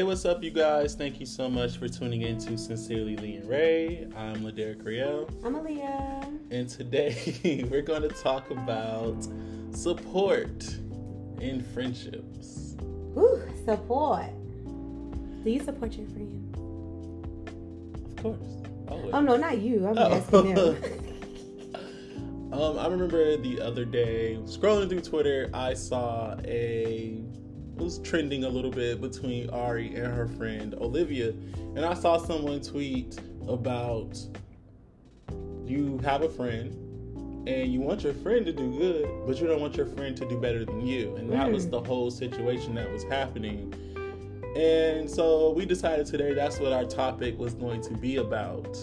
Hey, what's up, you guys? Thank you so much for tuning in to Sincerely Lee and Ray. I'm Laderick Riel. I'm Aaliyah. And today we're going to talk about support in friendships. Ooh, support. Do you support your friend? Of course. Always. Oh, no, not you. I'm Oh. asking them. Um, I remember the other day scrolling through Twitter, I saw a was trending a little bit between Ari and her friend Olivia, and I saw someone tweet about you have a friend and you want your friend to do good, but you don't want your friend to do better than you, and that was Mm. the whole situation that was happening. And so we decided today that's what our topic was going to be about.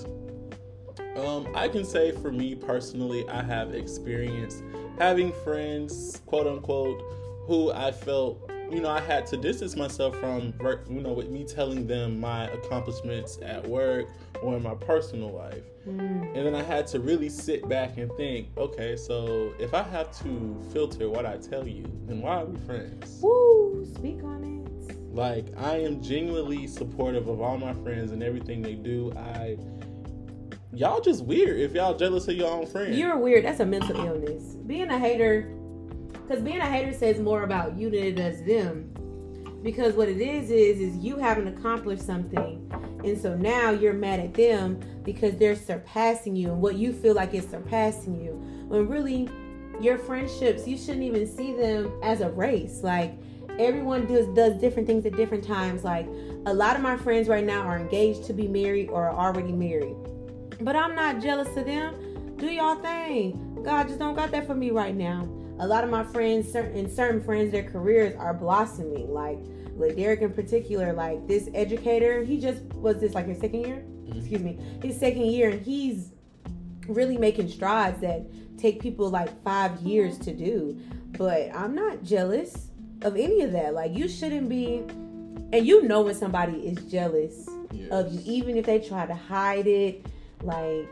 Um, I can say for me personally, I have experienced having friends, quote unquote, who I felt, you know, I had to distance myself from, you know, with me telling them my accomplishments at work or in my personal life. Mm. And then I had to really sit back and think, okay, so if I have to filter what I tell you, then why are we friends? Woo, speak on it. Like I am genuinely supportive of all my friends and everything they do. I y'all just weird if y'all jealous of your own friend. You're weird. That's a mental illness. Being a hater, because being a hater says more about you than it does them. Because what it is is is you haven't accomplished something, and so now you're mad at them because they're surpassing you, and what you feel like is surpassing you. When really, your friendships you shouldn't even see them as a race. Like everyone does does different things at different times. Like a lot of my friends right now are engaged to be married or are already married. But I'm not jealous of them. Do y'all thing. God just don't got that for me right now. A lot of my friends, certain certain friends, their careers are blossoming. Like like Derek in particular, like this educator, he just was this like his second year. Mhm. Excuse me, his second year, and he's really making strides that take people like five years to do. But I'm not jealous of any of that. Like you shouldn't be, and you know when somebody is jealous Yes. of you, even if they try to hide it. Like,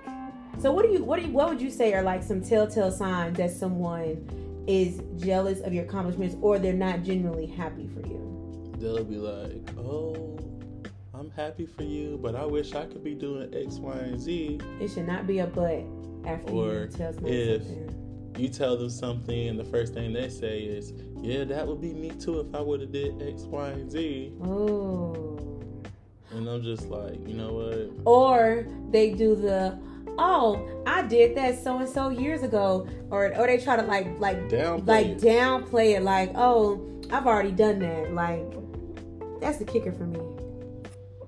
so what do you, what do you, what would you say are like some telltale signs that someone is jealous of your accomplishments or they're not genuinely happy for you? They'll be like, "Oh, I'm happy for you, but I wish I could be doing X, Y, and Z." It should not be a but after Or you tell somebody if- something. You tell them something, and the first thing they say is, "Yeah, that would be me too if I would have did X, Y, and Z." Oh. And I'm just like, you know what? Or they do the, oh, I did that so and so years ago, or or they try to like like Downplay like it. downplay it, like oh, I've already done that. Like that's the kicker for me.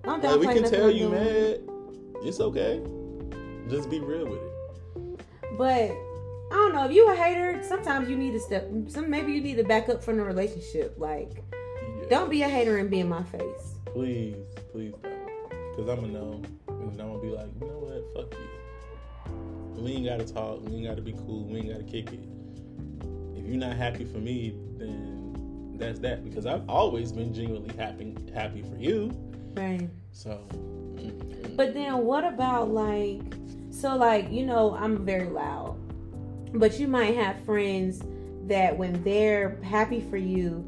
Don't Like, we can tell you mad. It's okay. Just be real with it. But I don't know if you a hater. Sometimes you need to step. Some maybe you need to back up from the relationship. Like Yeah. don't be a hater and be in my face. Please, please don't. Because I'm a know. And I'm going to be like, you know what? Fuck you. We ain't got to talk. We ain't got to be cool. We ain't got to kick it. If you're not happy for me, then that's that. Because I've always been genuinely happy happy for you. Right. So. mm, But then what about like so like, you know, I'm very loud. But you might have friends that when they're happy for you,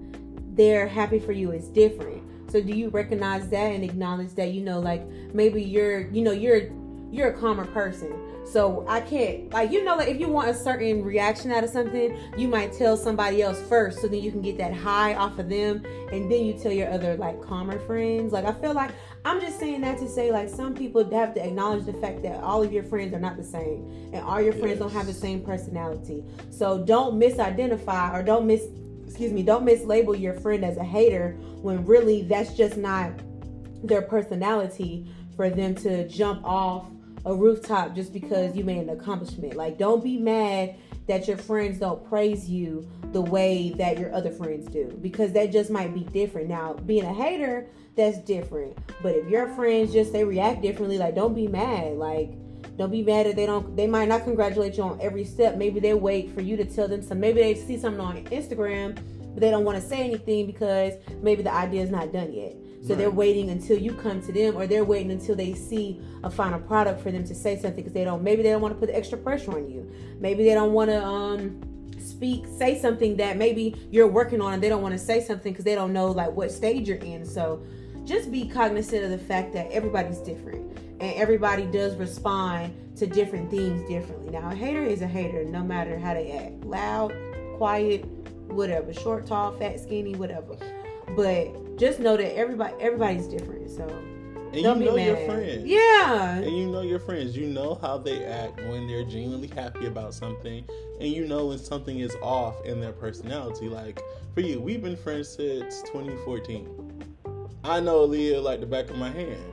they're happy for you is different. So do you recognize that and acknowledge that you know like maybe you're you know you're you're a calmer person. So I can't like you know like if you want a certain reaction out of something, you might tell somebody else first so then you can get that high off of them and then you tell your other like calmer friends. Like I feel like I'm just saying that to say like some people have to acknowledge the fact that all of your friends are not the same and all your friends don't have the same personality. So don't misidentify or don't mis excuse me, don't mislabel your friend as a hater when really that's just not their personality for them to jump off a rooftop just because you made an accomplishment. Like don't be mad that your friends don't praise you the way that your other friends do because that just might be different. Now, being a hater, that's different. But if your friends just they react differently, like don't be mad. Like don't be mad that they don't they might not congratulate you on every step. Maybe they wait for you to tell them some maybe they see something on Instagram, but they don't want to say anything because maybe the idea is not done yet. So they're waiting until you come to them, or they're waiting until they see a final product for them to say something because they don't. Maybe they don't want to put the extra pressure on you. Maybe they don't want to um, speak, say something that maybe you're working on, and they don't want to say something because they don't know like what stage you're in. So just be cognizant of the fact that everybody's different and everybody does respond to different things differently. Now, a hater is a hater no matter how they act loud, quiet, whatever, short, tall, fat, skinny, whatever. But just know that everybody everybody's different. So And don't you be know your friends. Yeah. And you know your friends. You know how they act when they're genuinely happy about something. And you know when something is off in their personality. Like for you, we've been friends since 2014. I know Aaliyah like the back of my hand.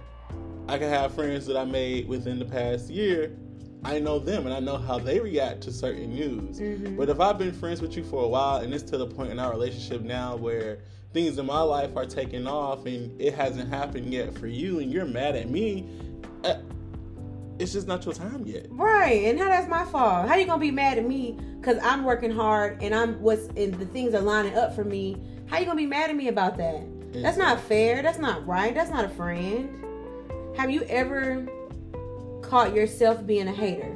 I can have friends that I made within the past year. I know them and I know how they react to certain news. Mhm. But if I've been friends with you for a while and it's to the point in our relationship now where things in my life are taking off and it hasn't happened yet for you and you're mad at me, uh, it's just not your time yet. Right, and how that's my fault. How you gonna be mad at me because I'm working hard and I'm what's and the things are lining up for me? How you gonna be mad at me about that? That's not fair. That's not right. That's not a friend. Have you ever caught yourself being a hater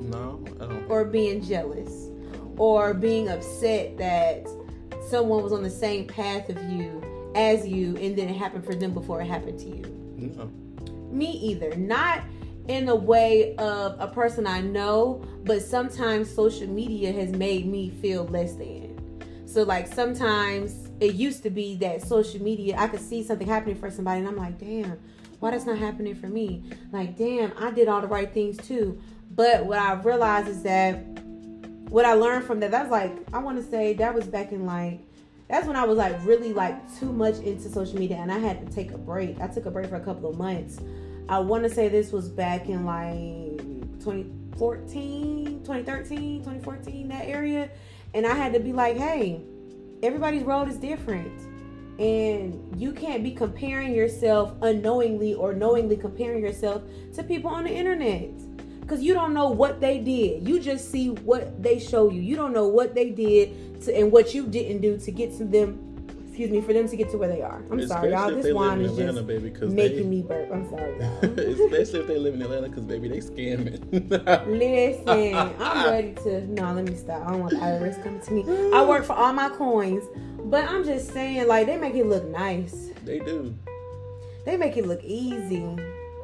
No, I don't. or being jealous or being upset that someone was on the same path of you as you and then it happened for them before it happened to you? No. Me either. Not in a way of a person I know, but sometimes social media has made me feel less than. So like sometimes it used to be that social media I could see something happening for somebody and I'm like, damn, why that's not happening for me? Like, damn, I did all the right things too. But what I realized is that what I learned from that, that's like I want to say that was back in like that's when I was like really like too much into social media and I had to take a break. I took a break for a couple of months. I want to say this was back in like 2014, 2013, 2014, that area. And I had to be like, hey, everybody's road is different. And you can't be comparing yourself unknowingly or knowingly comparing yourself to people on the internet. Because you don't know what they did. You just see what they show you. You don't know what they did to, and what you didn't do to get to them, excuse me, for them to get to where they are. I'm sorry, y'all. This wine is Atlanta, just baby, making they, me burp. I'm sorry, y'all. especially if they live in Atlanta, because baby, they scamming. Listen, I'm ready to. No, let me stop. I don't want the IRS coming to me. I work for all my coins, but I'm just saying, like, they make it look nice. they do. They make it look easy.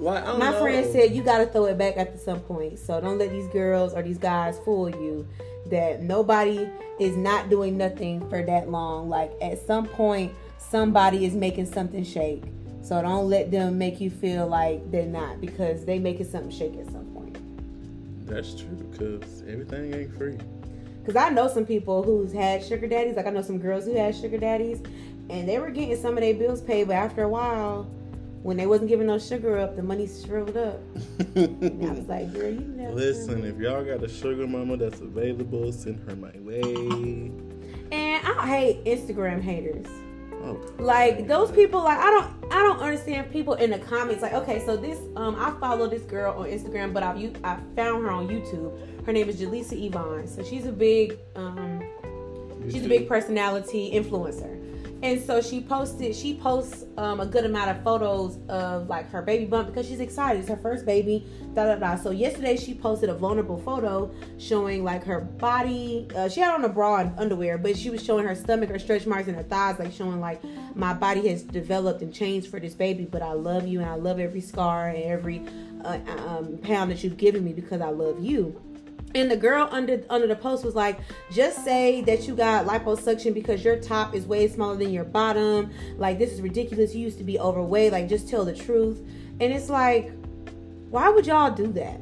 Why? I don't My know. friend said you gotta throw it back at some point. So don't let these girls or these guys fool you that nobody is not doing nothing for that long. Like at some point, somebody is making something shake. So don't let them make you feel like they're not because they making something shake at some point. That's true, because everything ain't free. Because I know some people who's had sugar daddies. Like I know some girls who had sugar daddies, and they were getting some of their bills paid. But after a while, when they wasn't giving no sugar up, the money shriveled up. And I was like, girl, you never. Listen, if y'all got a sugar mama that's available, send her my way. And I hate Instagram haters. Oh, Like those people, like I don't, I don't understand people in the comments. Like, okay, so this, um, I follow this girl on Instagram, but I've, I found her on YouTube. Her name is Jaleesa Yvonne. So she's a big, um, she's a big personality influencer and so she posted she posts um, a good amount of photos of like her baby bump because she's excited. It's her first baby da da da. So yesterday she posted a vulnerable photo showing like her body uh, she had on a bra and underwear but she was showing her stomach her stretch marks and her thighs like showing like my body has developed and changed for this baby but i love you and i love every scar and every uh, um, pound that you've given me because i love you and the girl under under the post was like, just say that you got liposuction because your top is way smaller than your bottom. Like this is ridiculous. You used to be overweight. Like just tell the truth. And it's like, why would y'all do that?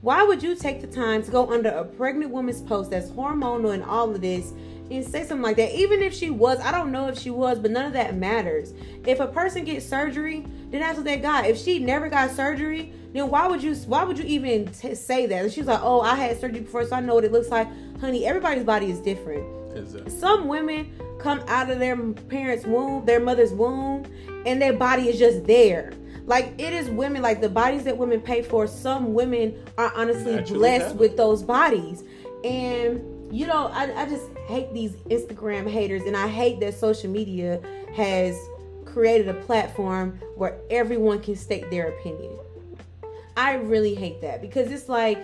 Why would you take the time to go under a pregnant woman's post that's hormonal and all of this and say something like that? Even if she was, I don't know if she was, but none of that matters. If a person gets surgery, then that's what they got. If she never got surgery, then why would you why would you even t- say that? And she's like, "Oh, I had surgery before, so I know what it looks like." Honey, everybody's body is different. Exactly. Some women come out of their parents' womb, their mother's womb, and their body is just there. Like it is women, like the bodies that women pay for. Some women are honestly Naturally blessed with those bodies, and you know, I, I just hate these Instagram haters, and I hate that social media has created a platform where everyone can state their opinion. I really hate that because it's like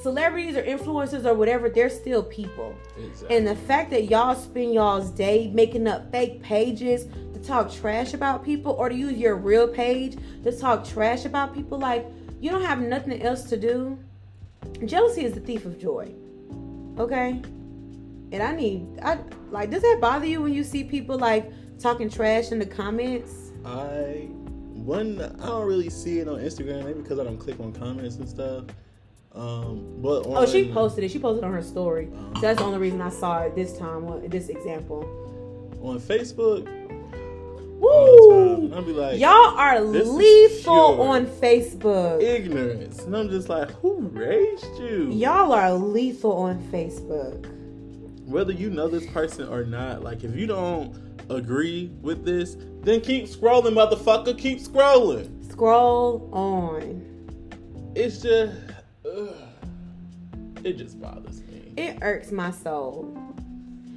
celebrities or influencers or whatever, they're still people. Exactly. And the fact that y'all spend y'all's day making up fake pages to talk trash about people or to use your real page to talk trash about people, like you don't have nothing else to do. Jealousy is the thief of joy. Okay? And I need I like does that bother you when you see people like talking trash in the comments? I one I don't really see it on Instagram, maybe because I don't click on comments and stuff. Um, but on, oh, she posted it. She posted on her story. so that's the only reason I saw it this time. This example on Facebook. Woo! I'll be like, y'all are lethal on Facebook. Ignorance, and I'm just like, who raised you? Y'all are lethal on Facebook. Whether you know this person or not, like if you don't agree with this, then keep scrolling, motherfucker. Keep scrolling. Scroll on. It's just, ugh, it just bothers me. It irks my soul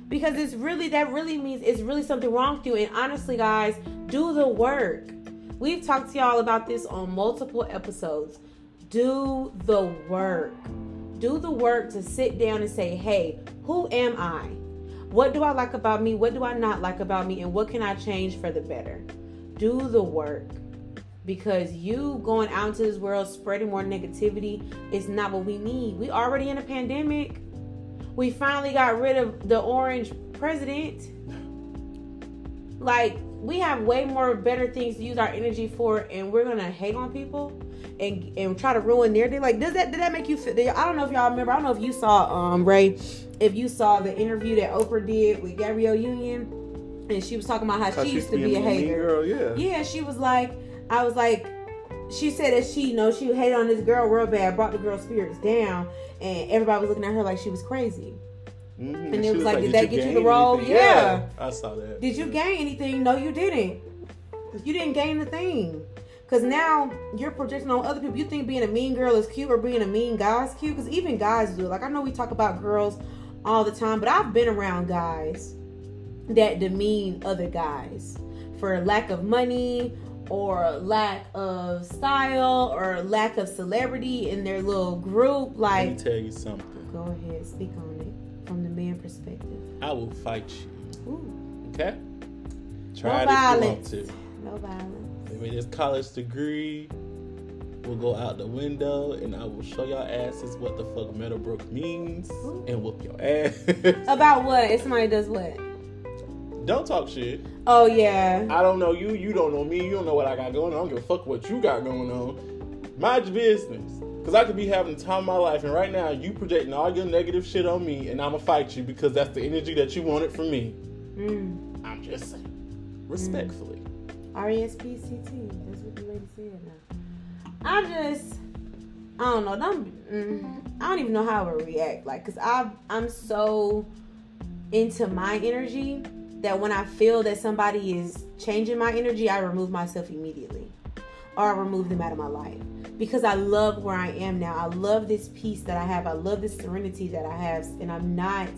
because it's really that really means it's really something wrong with you. And honestly, guys, do the work. We've talked to y'all about this on multiple episodes. Do the work. Do the work to sit down and say, hey, who am I? What do I like about me? What do I not like about me? And what can I change for the better? Do the work. Because you going out into this world spreading more negativity is not what we need. We already in a pandemic we finally got rid of the orange president. Like, we have way more better things to use our energy for, and we're gonna hate on people and and try to ruin their day. Like, does that did that make you feel? I don't know if y'all remember. I don't know if you saw um Ray, if you saw the interview that Oprah did with Gabrielle Union, and she was talking about how she used to be a hater. Girl, yeah. Yeah, she was like, I was like, she said that she, you know, she hated on this girl real bad, brought the girl's spirits down, and everybody was looking at her like she was crazy. Mm-hmm. And it was, was like, like, did, did that get you the role? Yeah. yeah. I saw that. Did you gain anything? No, you didn't. You didn't gain the thing. Cause now you're projecting on other people. You think being a mean girl is cute or being a mean guy is cute? Cause even guys do. Like I know we talk about girls all the time, but I've been around guys that demean other guys for lack of money or lack of style or lack of celebrity in their little group. Like, let me tell you something. Go ahead, speak on it from the man perspective. I will fight you. Ooh. Okay. Try no violence. No violence. Maybe this college degree will go out the window, and I will show y'all asses what the fuck Meadowbrook means, Ooh. and whoop your ass. About what? If somebody does what? Don't talk shit. Oh yeah. I don't know you. You don't know me. You don't know what I got going on. I don't give a fuck what you got going on. Mind your business. Cause I could be having the time of my life, and right now you projecting all your negative shit on me, and I'ma fight you because that's the energy that you wanted from me. Mm. I'm just saying, respectfully. R E S P C T. That's what the lady said. Now, I just, I don't know. Don't, mm, I don't even know how I would react. Like, cause I, I'm so into my energy that when I feel that somebody is changing my energy, I remove myself immediately or I remove them out of my life because I love where I am now. I love this peace that I have. I love this serenity that I have, and I'm not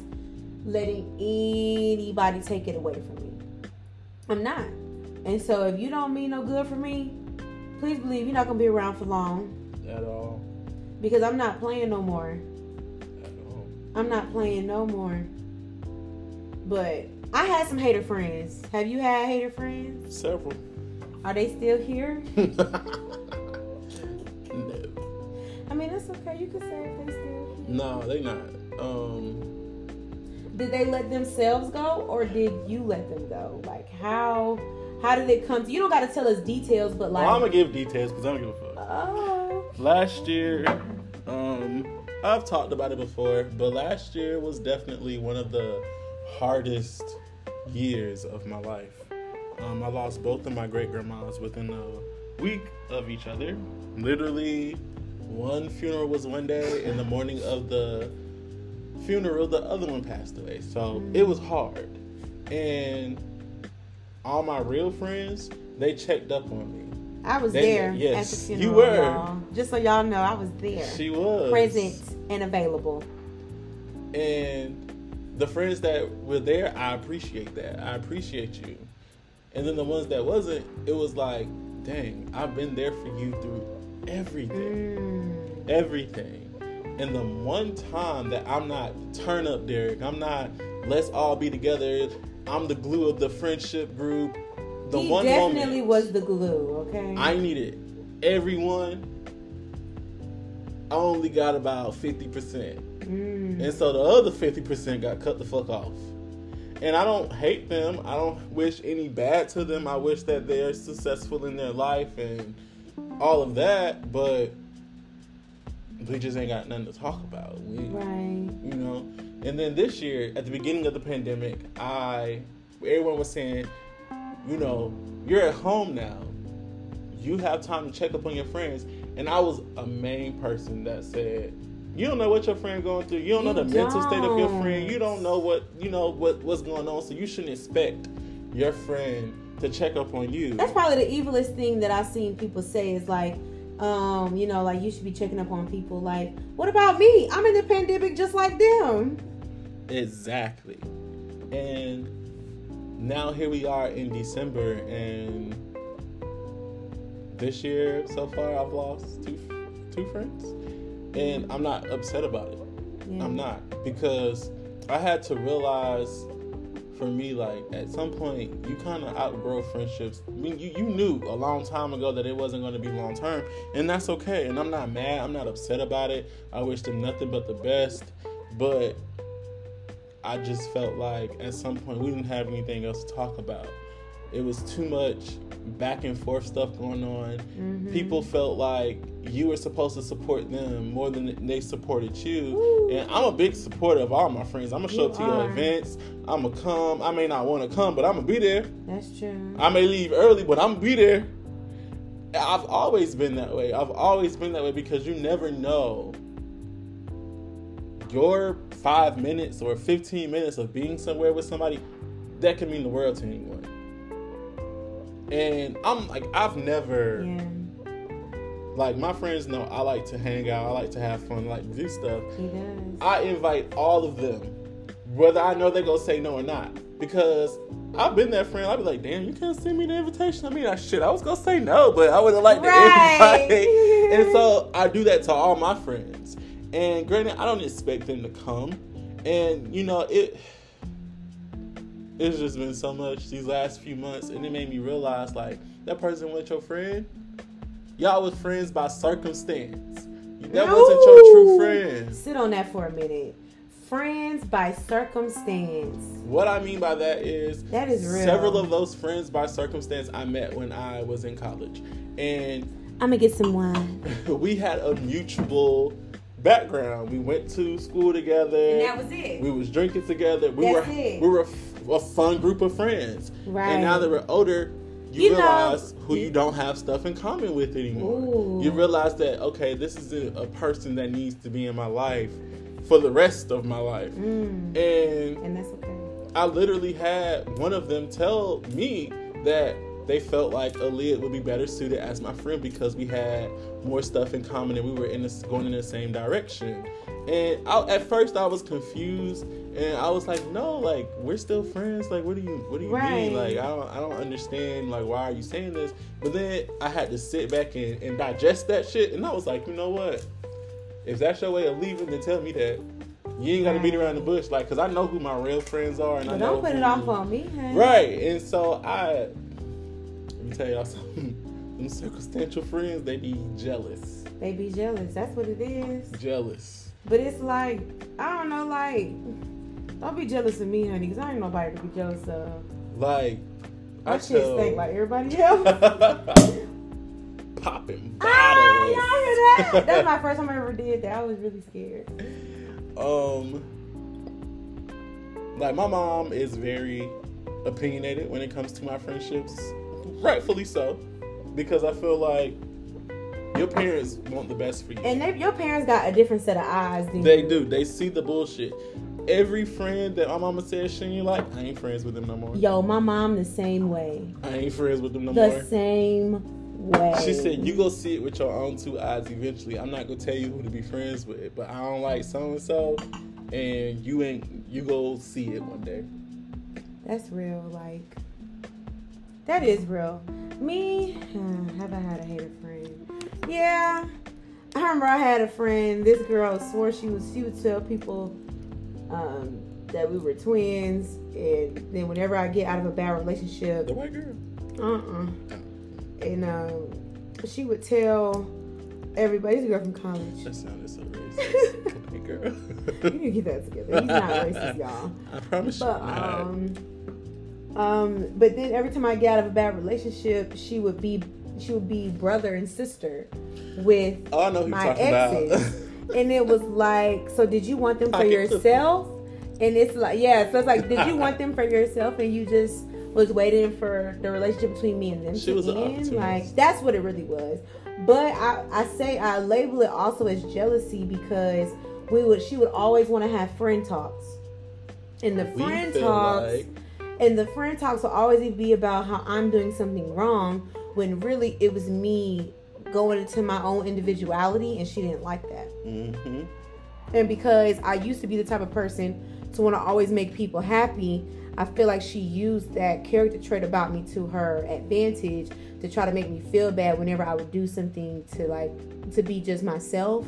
letting anybody take it away from me. I'm not. And so if you don't mean no good for me, please believe you're not gonna be around for long. At all. Because I'm not playing no more. At all. I'm not playing no more. But I had some hater friends. Have you had hater friends? Several. Are they still here? no. I mean, that's okay. You can say if they still here. No, they not. Um. Did they let themselves go, or did you let them go? Like how? How did it come to? You don't got to tell us details, but like. Well, I'm gonna give details because I don't give a fuck. Oh. Last year, um, I've talked about it before, but last year was definitely one of the hardest years of my life. Um, I lost both of my great grandmas within a week of each other. Literally, one funeral was one day, in the morning of the funeral, the other one passed away. So it was hard. And all my real friends, they checked up on me. I was they, there yes, at the funeral. You were. Y'all. Just so y'all know, I was there. She was. Present and available. And the friends that were there, I appreciate that. I appreciate you. And then the ones that wasn't, it was like, dang, I've been there for you through everything. Mm. Everything. And the one time that I'm not turn up Derek, I'm not let's all be together, I'm the glue of the friendship group. the he one definitely moment was the glue. Okay. I needed everyone. I only got about fifty percent. Mm. And so the other 50% got cut the fuck off. And I don't hate them. I don't wish any bad to them. I wish that they're successful in their life and all of that, but we just ain't got nothing to talk about. We, Right. you know. And then this year, at the beginning of the pandemic, I everyone was saying, you know, you're at home now. You have time to check up on your friends. And I was a main person that said, you don't know what your friend going through. You don't know You the mental state of your friend. You don't know what you know what what's going on. So you shouldn't expect your friend to check up on you. That's probably the evilest thing that I've seen people say is like, um, you know, like you should be checking up on people. Like, what about me? I'm in the pandemic just like them. Exactly. And now here we are in December, and this year so far I've lost two two friends, and I'm not upset about it. Yeah. I'm not because I had to realize for me like at some point you kind of outgrow friendships. I mean you you knew a long time ago that it wasn't going to be long term, and that's okay. And I'm not mad. I'm not upset about it. I wish them nothing but the best, but I just felt like at some point we didn't have anything else to talk about. It was too much back and forth stuff going on. Mhm. People felt like you were supposed to support them more than they supported you. Woo. And I'm a big supporter of all my friends. I'm gonna show You up to your events. I'm gonna come. I may not want to come, but I'm gonna be there. That's true. I may leave early, but I'm gonna be there. I've always been that way. I've always been that way because you never know your five minutes or 15 minutes of being somewhere with somebody that can mean the world to anyone. And I'm like, I've never, yeah, like, my friends know I like to hang out, I like to have fun, I like to do stuff. he does. I invite all of them, whether I know they're gonna say no or not. Because I've been that friend. I'd be like, damn, you can't send me the invitation. I mean, I shit, I was gonna say no, but I would have liked Right. the invite. and so I do that to all my friends. And granted, I don't expect them to come. And you know, it it's just been so much these last few months, and it made me realize like that person was your friend. Y'all was friends by circumstance. That wasn't your true No. friend. Sit on that for a minute. Friends by circumstance. What I mean by that is That is real. several of those friends by circumstance I met when I was in college. And I'm gonna get some wine. we had a mutual background. We went to school together. And that was it. we was drinking together. We That's were it. we were a fun group of friends. Right. And now that we're older, you, You know- realize who you don't have stuff in common with anymore. Ooh. You realize that okay, this is a, a person that needs to be in my life for the rest of my life. Mm, And and that's okay. I literally had one of them tell me that they felt like Aaliyah would be better suited as my friend because we had more stuff in common and we were in this, going in the same direction. And I, at first I was confused and I was like, no, like we're still friends. Like what do you what do you Right. mean? Like I don't I don't understand. Like why are you saying this? But then I had to sit back and, and digest that shit and I was like, you know what? If that's your way of leaving, then tell me that. You ain't gotta beat around the bush, like, cause I know who my real friends are, and I But know don't put it off on me, huh? Right, and so I let me tell y'all something. Them circumstantial friends, they be jealous, They be jealous. That's what it is. jealous. But it's like, I don't know, like, don't be jealous of me, honey, because I ain't nobody to be jealous of. Like My I shit tell, stink like everybody else. popping ah, y'all hear that? That's my first time I ever did that. I was really scared. um, like my mom is very opinionated when it comes to my friendships, rightfully so, because I feel like your parents want the best for you. And they, your parents got a different set of eyes than They you. do. They see the bullshit. Every friend that my mama says she ain't like, I ain't friends with them no more. Yo, my mom the same way. I ain't friends with them no The more. The same way. She said, "You go see it with your own two eyes eventually. I'm not gonna tell you who to be friends with, but I don't like so and so, and you ain't. You go see it one day." That's real. Like, that is real. Me, have I had a hater friend? Yeah. I remember I had a friend. This girl swore she was. She would tell people um, that we were twins, and then whenever I get out of a bad relationship, The white girl. Uh-uh. And um, she would tell everybody's a girl from college. That sounded so racist. Girl. You need to get that together. He's not racist, y'all. I promise But you. not. um, um, but then every time I get out of a bad relationship, she would be she would be brother and sister with oh, I know my talking exes. about. and it was like, so did you want them for yourself? And it's like, yeah, so it's like, did you want them for yourself and you just was waiting for the relationship between me and them She to was end? Like, that's what it really was. But I, I say I label it also as jealousy because we would she would always want to have friend talks. And the friend talks like- and the friend talks will always be about how I'm doing something wrong when really it was me going into my own individuality and she didn't like that. Mhm. And because I used to be the type of person to want to always make people happy, I feel like she used that character trait about me to her advantage to try to make me feel bad whenever I would do something to like to be just myself.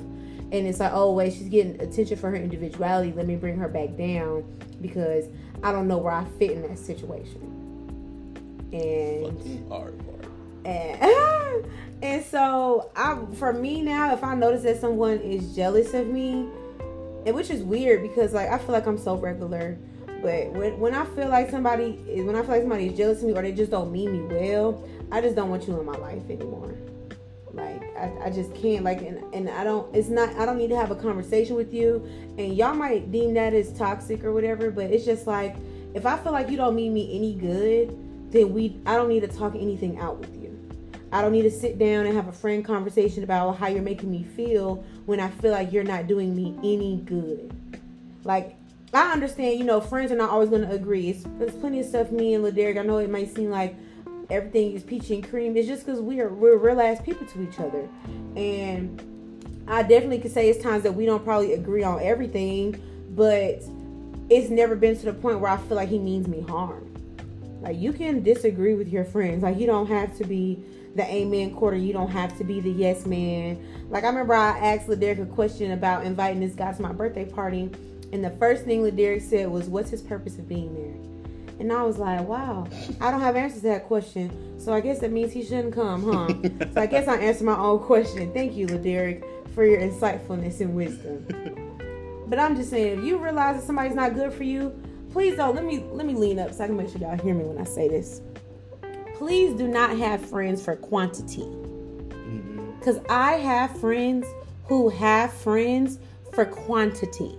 And it's like, oh wait, she's getting attention for her individuality. Let me bring her back down because I don't know where I fit in that situation. And. And, and so I for me now, if I notice that someone is jealous of me, and which is weird because like I feel like I'm so regular. But when, when I feel like somebody is when I feel like somebody is jealous of me or they just don't mean me well, I just don't want you in my life anymore. Like I, I just can't like and, and I don't it's not I don't need to have a conversation with you and y'all might deem that as toxic or whatever, but it's just like if I feel like you don't mean me any good, then we I don't need to talk anything out with you. I don't need to sit down and have a friend conversation about how you're making me feel when I feel like you're not doing me any good. Like I understand, you know, friends are not always going to agree. It's, there's plenty of stuff me and Laderick. I know it might seem like everything is peachy and cream. It's just because we're we're real ass people to each other, and I definitely could say it's times that we don't probably agree on everything, but it's never been to the point where I feel like he means me harm. Like you can disagree with your friends. Like you don't have to be the amen quarter. You don't have to be the yes man. Like I remember I asked Laderick a question about inviting this guy to my birthday party, and the first thing Laderick said was, "What's his purpose of being there?" And I was like, "Wow, I don't have answers to that question. So I guess that means he shouldn't come, huh?" so I guess I answered my own question. Thank you, Laderick, for your insightfulness and wisdom. But I'm just saying, if you realize that somebody's not good for you, please don't. Let me let me lean up so I can make sure y'all hear me when I say this. Please do not have friends for quantity. Because I have friends who have friends for quantity.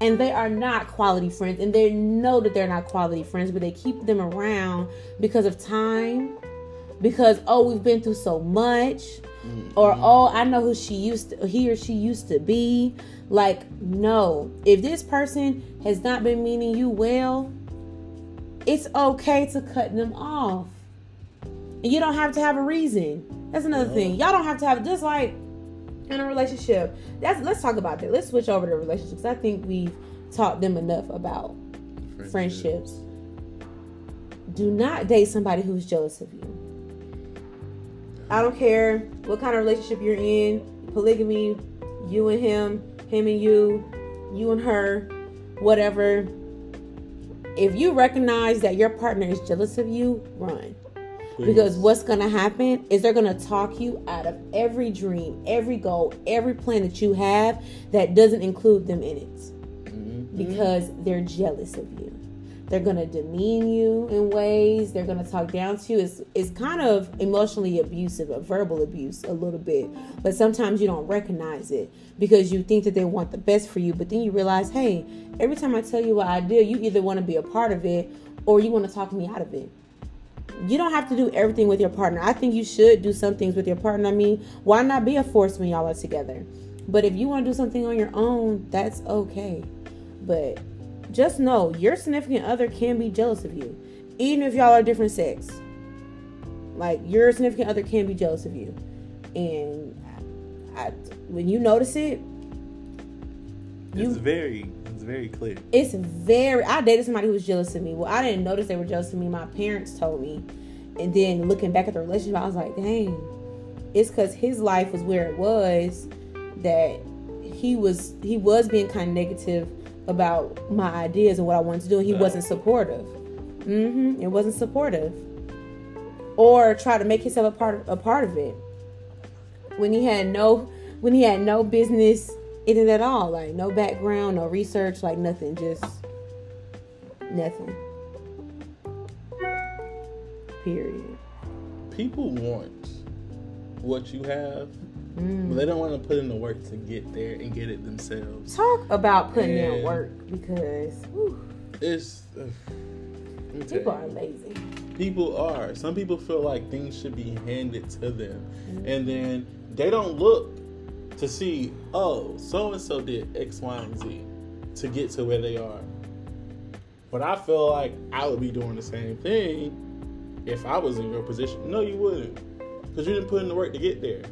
And they are not quality friends. And they know that they're not quality friends, but they keep them around because of time. Because, oh, we've been through so much. Or, mm-hmm. oh, I know who she used to, he or she used to be. Like, no. If this person has not been meaning you well, it's okay to cut them off. And you don't have to have a reason. That's another No. thing. Y'all don't have to have just like in a relationship. That's let's talk about that. Let's switch over to relationships. I think we've taught them enough about friendships. Do not date somebody who's jealous of you. I don't care what kind of relationship you're in, polygamy, you and him, him and you, you and her, whatever. If you recognize that your partner is jealous of you, run. Because what's going to happen is they're going to talk you out of every dream, every goal, every plan that you have that doesn't include them in it Mhm. because they're jealous of you. They're going to demean you in ways. They're going to talk down to you. It's, it's kind of emotionally abusive, a verbal abuse a little bit. But sometimes you don't recognize it because you think that they want the best for you. But then you realize, hey, every time I tell you what I do, you either want to be a part of it or you want to talk me out of it you don't have to do everything with your partner. I think you should do some things with your partner. I mean, why not be a force when y'all are together? But if you want to do something on your own, that's okay. But just know your significant other can be jealous of you, even if y'all are different sex. Like your significant other can be jealous of you, and I, when you notice it, you It's very, very clear. it's very i dated somebody who was jealous of me. Well i didn't notice they were jealous of me. My parents told me. And then looking back at the relationship i was like dang. It's because his life was where it was that he was he was being kind of negative about my ideas and what i wanted to do and he Yeah. wasn't supportive. Mm-hmm it wasn't supportive. Or try to make himself a part of, a part of it. When he had no when he had no business in it at all like no background no research like nothing just nothing period People want what you have, Mm. but they don't want to put in the work to get there and get it themselves. talk about putting in work because whew, It's ugh, let me tell people are lazy People are. Some people feel like things should be handed to them. Mm-hmm. And then they don't look to see, oh, so and so did X, Y, and Z to get to where they are. But I feel like I would be doing the same thing if I was in your position. No, you wouldn't. Because you didn't put in the work to get there.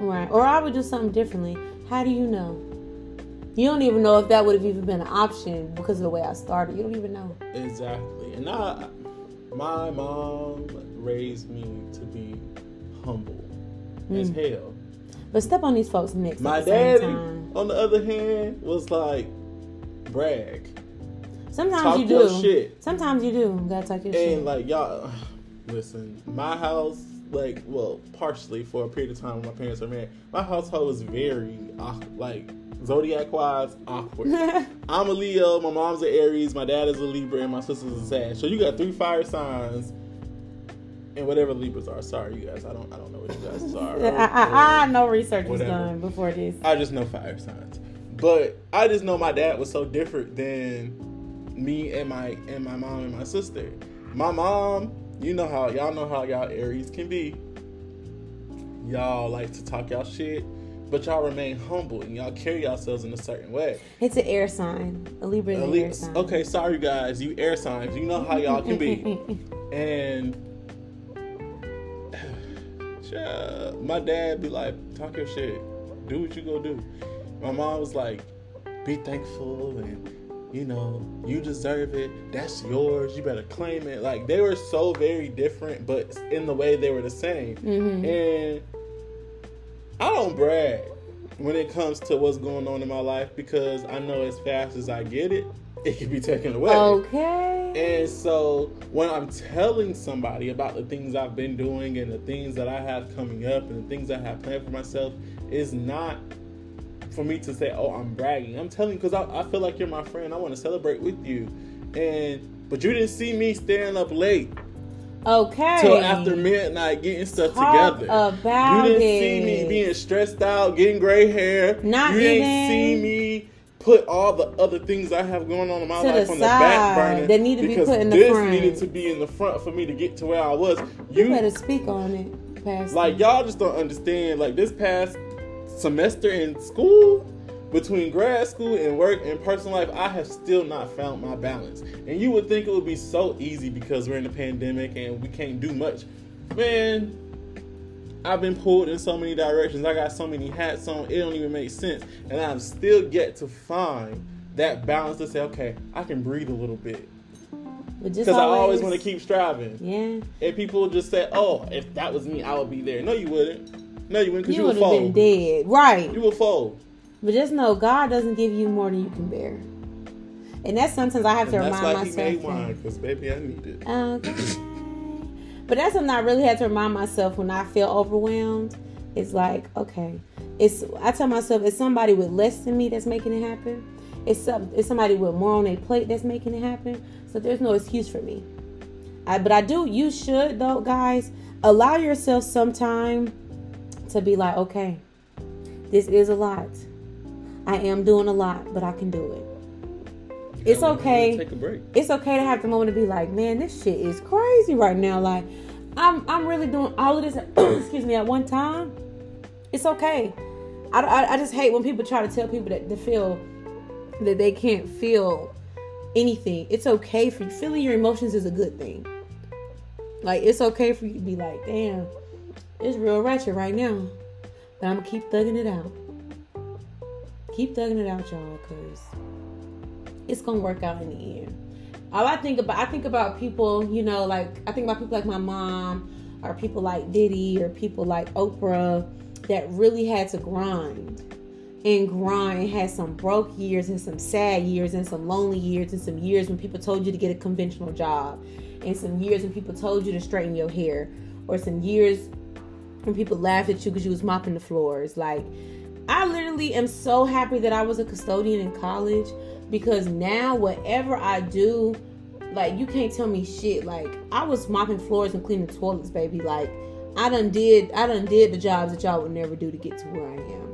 right or i would do something differently how do you know you don't even know if that would have even been an option because of the way i started you don't even know Exactly. And I, my mom raised me to be humble as Mm. hell. But step on these folks necks My at the same daddy, on the other hand, was like, brag. sometimes Talk you do shit. sometimes you do you gotta talk your shit And like y'all, listen, my house, like, well, partially for a period of time when my parents were married, my household was very like zodiac wise awkward. I'm a Leo, my mom's an Aries, my dad is a Libra, and my sister's a Sag. So you got three fire signs. And whatever Libras are, sorry you guys, I don't, I don't know what you guys are. I, I, I know research was done before this. I just know fire signs. But I just know my dad was so different than me and my and my mom and my sister. My mom, you know how y'all know how y'all Aries can be. Y'all like to talk y'all shit, but y'all remain humble and y'all carry yourselves in a certain way. It's an air sign. A Libra is At an air sign. okay, sorry guys, you air signs, you know how y'all can be. And My dad be like, talk your shit. Do what you go do. My mom was like, be thankful and you know, you deserve it. That's yours. You better claim it. Like they were so very different, but in the way they were the same. Mhm. And I don't brag when it comes to what's going on in my life because I know as fast as I get it, it can be taken away. Okay. And so when I'm telling somebody about the things I've been doing and the things that I have coming up and the things I have planned for myself, is not for me to say, "Oh, I'm bragging." I'm telling because I, I feel like you're my friend. I want to celebrate with you, and but you didn't see me staying up late Okay. till after midnight getting stuff Talk together. about you didn't it. see me being stressed out, getting gray hair. Not you even- didn't see me put all the other things I have going on in my To life the on the back burner. They need to be because put in the this front. needed to be in the front for me to get to where I was. You You better speak on it, Pastor. like y'all just don't understand. Like this past semester in school, between grad school and work and personal life, I have still not found my balance. And you would think it would be so easy because we're in a pandemic and we can't do much. Man, I've been pulled in so many directions. I got so many hats on, it don't even make sense. And I'm still yet to find that balance to say, okay, I can breathe a little bit. Because I always want to keep striving. Yeah. And people just say, "Oh, if that was me, I would be there." No, you wouldn't. No, you wouldn't, because You you, would have been dead. Right. You would fold. But just know God doesn't give you more than you can bear. And that's sometimes I have to And that's remind why he myself. made wine, because baby, I need it. Oh, okay. But that's something I really had to remind myself when I feel overwhelmed. It's like, okay, it's I tell myself it's somebody with less than me that's making it happen. It's some it's somebody with more on their plate that's making it happen. So there's no excuse for me. I, but I do. You should though, guys, allow yourself some time to be like, okay, this is a lot. I am doing a lot, but I can do it. It's okay. Take a break. it's okay to have the moment to be like, man, this shit is crazy right now. Like, I'm I'm really doing all of this. excuse me, at one time. It's okay. I, I, I just hate when people try to tell people that to feel that they can't feel anything. It's okay for you. Feeling your emotions is a good thing. Like it's okay for you to be like, damn, it's real ratchet right now, but I'm gonna keep thugging it out. Keep thugging it out, y'all, cause it's gonna work out in the end. All I think about, I think about people, you know, like I think about people like my mom, or people like Diddy, or people like Oprah, that really had to grind and grind had some broke years and some sad years and some lonely years and some years when people told you to get a conventional job and some years when people told you to straighten your hair or some years when people laughed at you because you was mopping the floors. Like, I literally am so happy that I was a custodian in college because now whatever I do, like you can't tell me shit. Like I was mopping floors and cleaning toilets, baby. Like I done did I done did the jobs that y'all would never do to get to where I am.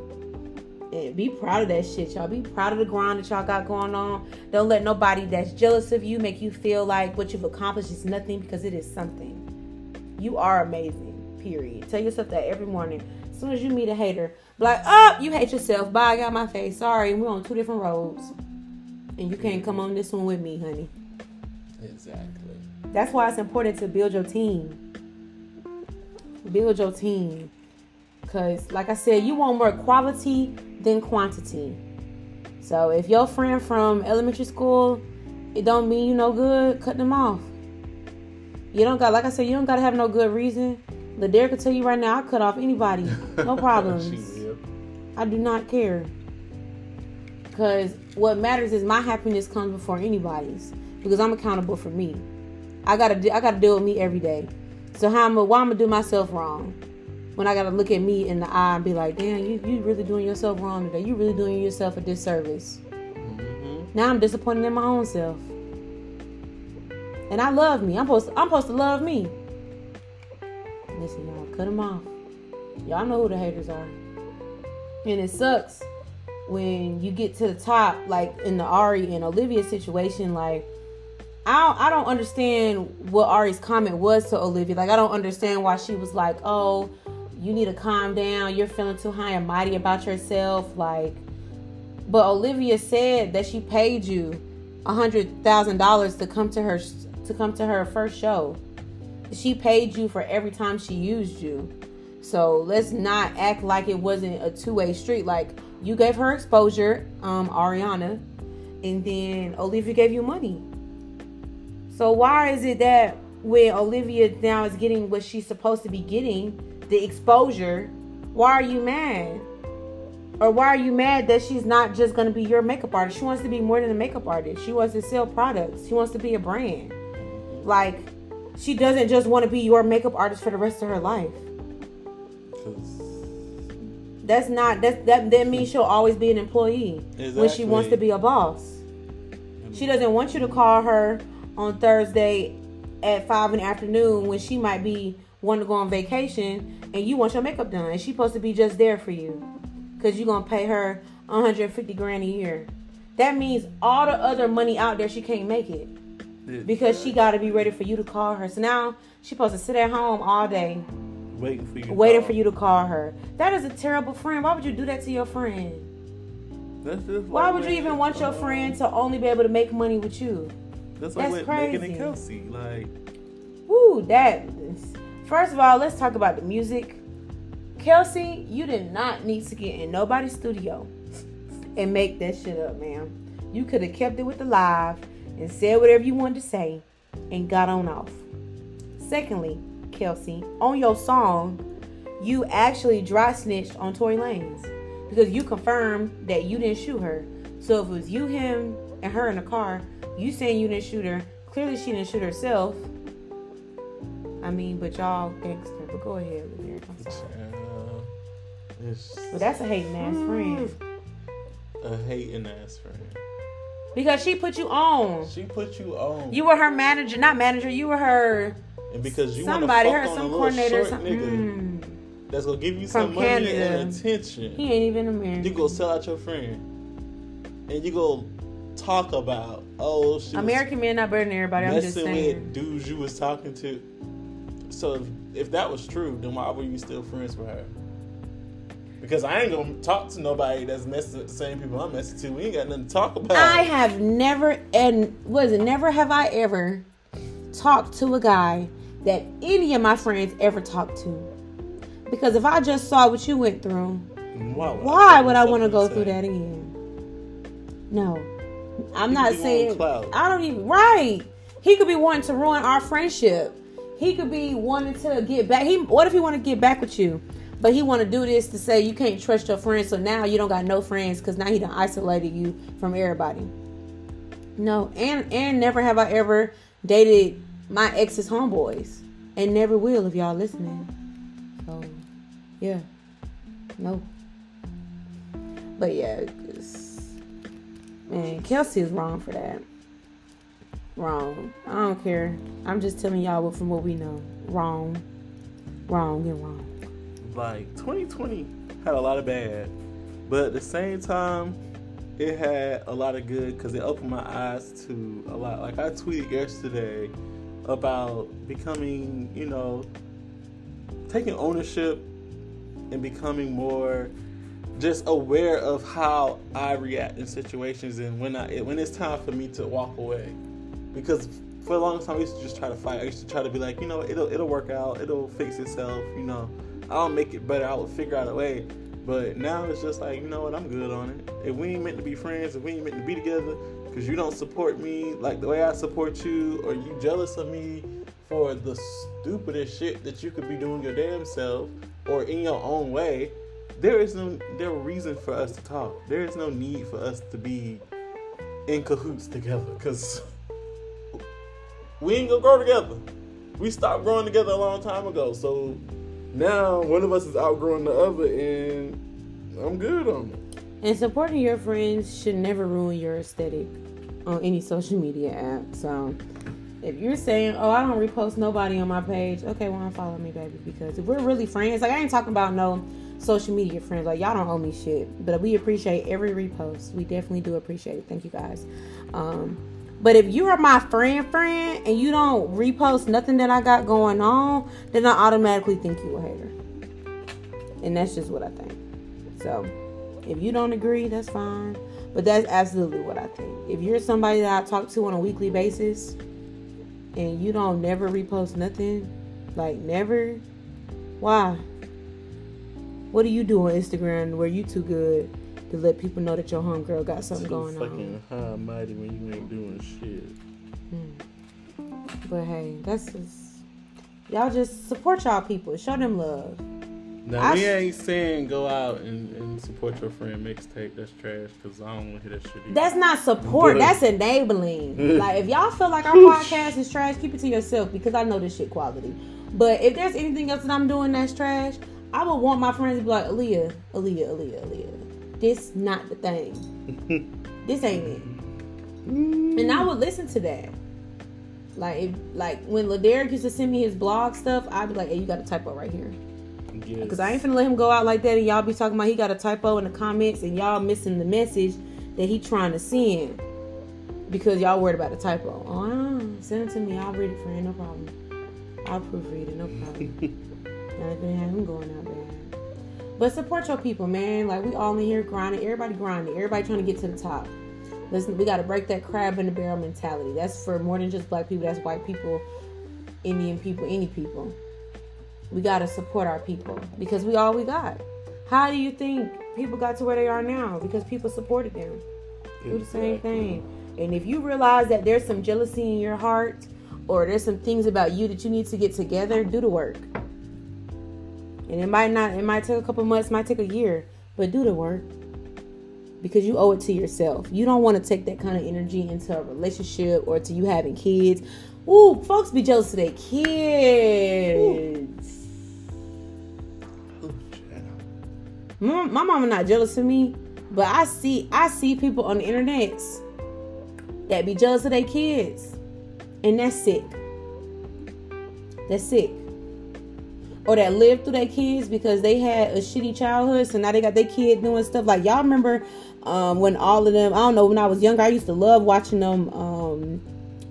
And be proud of that shit, y'all. Be proud of the grind that y'all got going on. Don't let nobody that's jealous of you make you feel like what you've accomplished is nothing because it is something. You are amazing. Period. Tell yourself that every morning. As soon as you meet a hater, be like, oh, you hate yourself. Bye, I got my face. Sorry, we're on two different roads. And you can't come on this one with me, honey. Exactly. That's why it's important to build your team. Build your team. Cause like I said, you want more quality than quantity. So if your friend from elementary school, it don't mean you no good, cut them off. You don't got like I said, you don't gotta have no good reason. Ladera can tell you right now, I cut off anybody. No problems. I do not care. Because what matters is my happiness comes before anybody's. Because I'm accountable for me. I gotta I gotta deal with me every day. So how am I, why I'm gonna do myself wrong? When I gotta look at me in the eye and be like, damn, you you really doing yourself wrong today. You really doing yourself a disservice. Mm-hmm. Now I'm disappointed in my own self. And I love me. I'm supposed I'm supposed to love me. Listen, y'all, cut them off. Y'all know who the haters are. And it sucks when you get to the top, like in the Ari and Olivia situation, like I don't, I don't understand what Ari's comment was to Olivia. Like I don't understand why she was like, "Oh, you need to calm down. You're feeling too high and mighty about yourself." Like, but Olivia said that she paid you a hundred thousand dollars to come to her to come to her first show. She paid you for every time she used you. So let's not act like it wasn't a two way street. Like you gave her exposure, um, Ariana, and then Olivia gave you money. So why is it that when Olivia now is getting what she's supposed to be getting, the exposure, why are you mad? Or why are you mad that she's not just gonna be your makeup artist? She wants to be more than a makeup artist. She wants to sell products. She wants to be a brand. Like she doesn't just want to be your makeup artist for the rest of her life. That's not that's that that means she'll always be an employee exactly. when she wants to be a boss. She doesn't want you to call her on Thursday at five in the afternoon when she might be wanting to go on vacation and you want your makeup done. And she's supposed to be just there for you. Cause you're gonna pay her 150 grand a year. That means all the other money out there she can't make it because she got to be ready for you to call her. So now she's supposed to sit at home all day, waiting for you, waiting for you to call her. That is a terrible friend. Why would you do that to your friend? Why like would you even want your friend to only be able to make money with you? That's, like That's crazy. Megan and Kelsey, like, woo, that. First of all, let's talk about the music. Kelsey, you did not need to get in nobody's studio and make that shit up, man. You could have kept it with the live and said whatever you wanted to say and got on off. Secondly, Kelsey, on your song, you actually dry snitched on Tory Lanez because you confirmed that you didn't shoot her. So if it was you, him, and her in the car, you saying you didn't shoot her, clearly she didn't shoot herself. I mean, but y'all gangster. But go ahead, Lyric. I'm sorry. but that's a hating ass mm. friend. A hating ass friend. Because she put you on. She put you on. You were her manager, not manager. You were her. And because you want somebody, her some coordinator, some, mm, that's gonna give you some money Canada. and attention. He ain't even American. You go sell out your friend, and you go talk about oh she American men not better than everybody. I'm just saying. with dudes you was talking to. So if, if that was true, then why were you still friends with her? Because I ain't gonna talk to nobody that's messing with the same people I'm messing to. We ain't got nothing to talk about. I have never and was it never have I ever talked to a guy that any of my friends ever talked to. Because if I just saw what you went through, why, why would I want to go through that again? No. I'm not saying I don't even right. He could be wanting to ruin our friendship. He could be wanting to get back. He what if he want to get back with you? But he want to do this to say you can't trust your friends, so now you don't got no friends because now he done isolated you from everybody. No, and and never have I ever dated my ex's homeboys. and never will if y'all listening. So, yeah, no. But yeah, man, Kelsey is wrong for that. Wrong. I don't care. I'm just telling y'all from what we know. Wrong. Wrong and wrong. Like 2020 had a lot of bad, but at the same time, it had a lot of good because it opened my eyes to a lot. Like I tweeted yesterday about becoming, you know, taking ownership and becoming more just aware of how I react in situations and when I when it's time for me to walk away. Because for a long time I used to just try to fight. I used to try to be like, you know, it'll it'll work out, it'll fix itself, you know. I'll make it better, I will figure out a way. But now it's just like, you know what, I'm good on it. If we ain't meant to be friends, if we ain't meant to be together, because you don't support me like the way I support you, or you jealous of me for the stupidest shit that you could be doing your damn self or in your own way, there is no there reason for us to talk. There is no need for us to be in cahoots together because we ain't gonna grow together. We stopped growing together a long time ago. So now one of us is outgrowing the other, and I'm good on it. And supporting your friends should never ruin your aesthetic on any social media app. So if you're saying, "Oh, I don't repost nobody on my page," okay, well, unfollow me, baby. Because if we're really friends, like I ain't talking about no social media friends, like y'all don't owe me shit. But we appreciate every repost. We definitely do appreciate it. Thank you guys. Um, but if you are my friend, friend, and you don't repost nothing that I got going on, then I automatically think you a hater. And that's just what I think. So if you don't agree, that's fine. But that's absolutely what I think. If you're somebody that I talk to on a weekly basis and you don't never repost nothing, like never, why? What do you do on Instagram where you too good to let people know that your homegirl got something Too going fucking high and mighty when you ain't doing shit. on? But hey, that's just y'all just support y'all people. Show them love. Now I we ain't saying go out and, and support your friend mixtape. That's trash because I don't want to hear that shit. Either. That's not support. But- That's enabling. like if y'all feel like our podcast is trash, keep it to yourself because I know this shit quality. But if there's anything else that I'm doing that's trash, I would want my friends to be like, Aaliyah, Aaliyah, Aaliyah, Aaliyah. This not the thing. this ain't it. Mm. And I would listen to that. Like if, like when Laderick used to send me his blog stuff, I'd be like, hey, you got a typo right here. Yes. Because I ain't finna let him go out like that and y'all be talking about he got a typo in the comments and y'all missing the message that he trying to send because y'all worried about the typo. Oh, send it to me. I'll read it for you. No problem. I'll proofread it. No problem. Not even have him going out there. But support your people, man. Like we all in here grinding. Everybody grinding. Everybody trying to get to the top. Listen, we got to break that crab in the barrel mentality. That's for more than just black people. That's white people, Indian people, any people we got to support our people because we all we got. How do you think people got to where they are now? Because people supported them. Do the same thing. And if you realize that there's some jealousy in your heart or there's some things about you that you need to get together, do the work. And it might not, it might take a couple months, might take a year, but do the work because you owe it to yourself. You don't want to take that kind of energy into a relationship or to you having kids. Ooh, folks be jealous of their kids. Oh, My, my mama not jealous of me, but I see I see people on the internet that be jealous of their kids, and that's sick. That's sick. Or that live through their kids because they had a shitty childhood, so now they got their kid doing stuff like y'all remember um, when all of them. I don't know when I was younger, I used to love watching them um,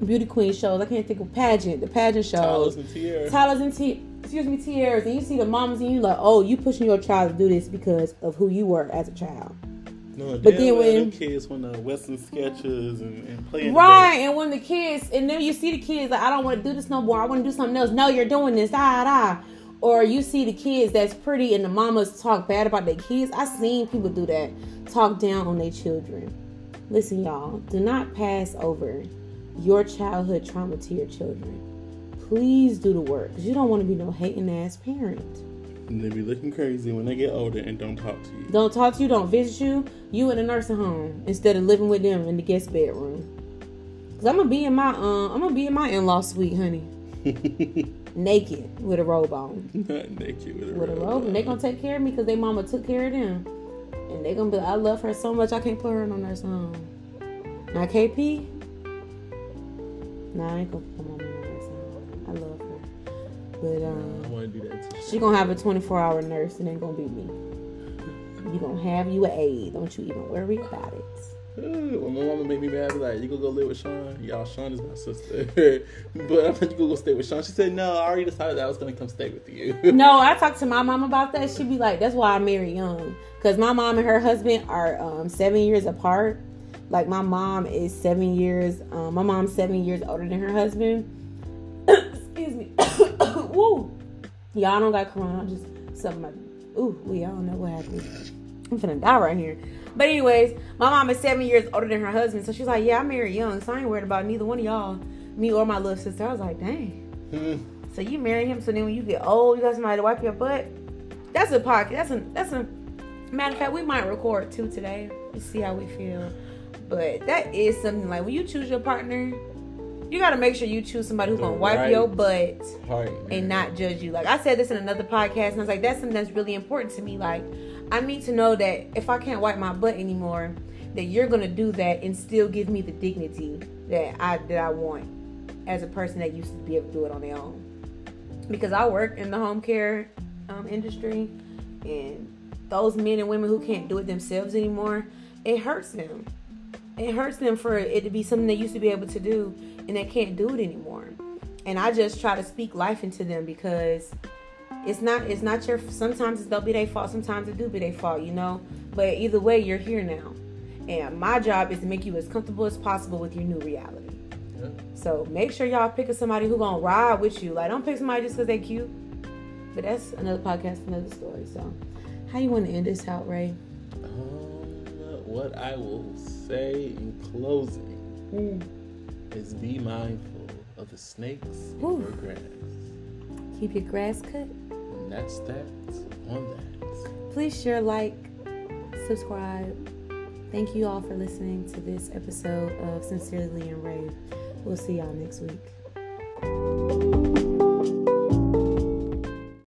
beauty queen shows. I can't think of pageant, the pageant shows. Toddlers and Tiaras. Toddlers and T. Excuse me, tears, and you see the mamas, and you like, oh, you pushing your child to do this because of who you were as a child, No, But then when when- uh, kids went to Western sketches and, and playing right? And when the kids, and then you see the kids like, I don't want to do this no more. I want to do something else. No, you're doing this, da da. Or you see the kids that's pretty, and the mamas talk bad about their kids. I seen people do that, talk down on their children. Listen, y'all, do not pass over your childhood trauma to your children. Please do the work, because you don't want to be no hating ass parent. And they be looking crazy when they get older and don't talk to you. don't talk to you, don't visit you, you in a nursing home instead of living with them in the guest bedroom. Cause I'm gonna be in my um, I'm gonna be in my in-law suite, honey. naked with a robe on. Not naked with a With a robe. robe, and they gonna take care of me because they mama took care of them, and they gonna be. I love her so much. I can't put her in on that song. Now KP. Nah, I ain't gonna put my but I um, want to do that too. she gonna have a 24 hour nurse, and ain't gonna be me. You gonna have you an aide. Don't you even worry about it. Ooh, When my mama made me mad, I like, "You gonna go live with Sean? Y'all, Sean is my sister, but I thought you gonna go stay with Sean." She said, "No, I already decided that I was gonna come stay with you." No, I talked to my mom about that. She'd be like, "That's why I married young, because my mom and her husband are um, seven years apart. Like my mom is seven years. Um, my mom's seven years older than her husband. Excuse me. Woo. Y'all don't got corona. I'm just something. Like, ooh, we all know what happened. I'm finna die right here. But anyways, my mom is seven years older than her husband, so she's like, "Yeah, I married young, so I ain't worried about neither one of y'all, me or my little sister." I was like, "Dang." Hmm. So you marry him, so then when you get old, you got somebody to wipe your butt. That's a pocket. That's a that's a matter of fact. We might record two today. Let's see how we feel. But that is something like when you choose your partner, you got to make sure you choose somebody who's gonna wipe right your butt and not judge you. Like I said this in another podcast, and I was like, that's something that's really important to me. Like I need to know that if I can't wipe my butt anymore, that you're gonna do that and still give me the dignity that I that I want as a person that used to be able to do it on their own. Because I work in the home care um, industry, and those men and women who can't do it themselves anymore, it hurts them. It hurts them for it to be something they used to be able to do, and they can't do it anymore. And I just try to speak life into them because it's not it's not your sometimes it's they'll be their fault sometimes it do be their fault you know? But either way you're here now. And my job is to make you as comfortable as possible with your new reality. Yeah. so make sure y'all pick somebody who gonna ride with you. Like don't pick somebody just because they cute. But that's another podcast another story. So how you want to end this out ray? Um, what I will say in closing is be mindful of the snakes in Ooh. your grass. keep your grass cut And that's that on that. please share like subscribe thank you all for listening to this episode of sincerely and ray we'll see y'all next week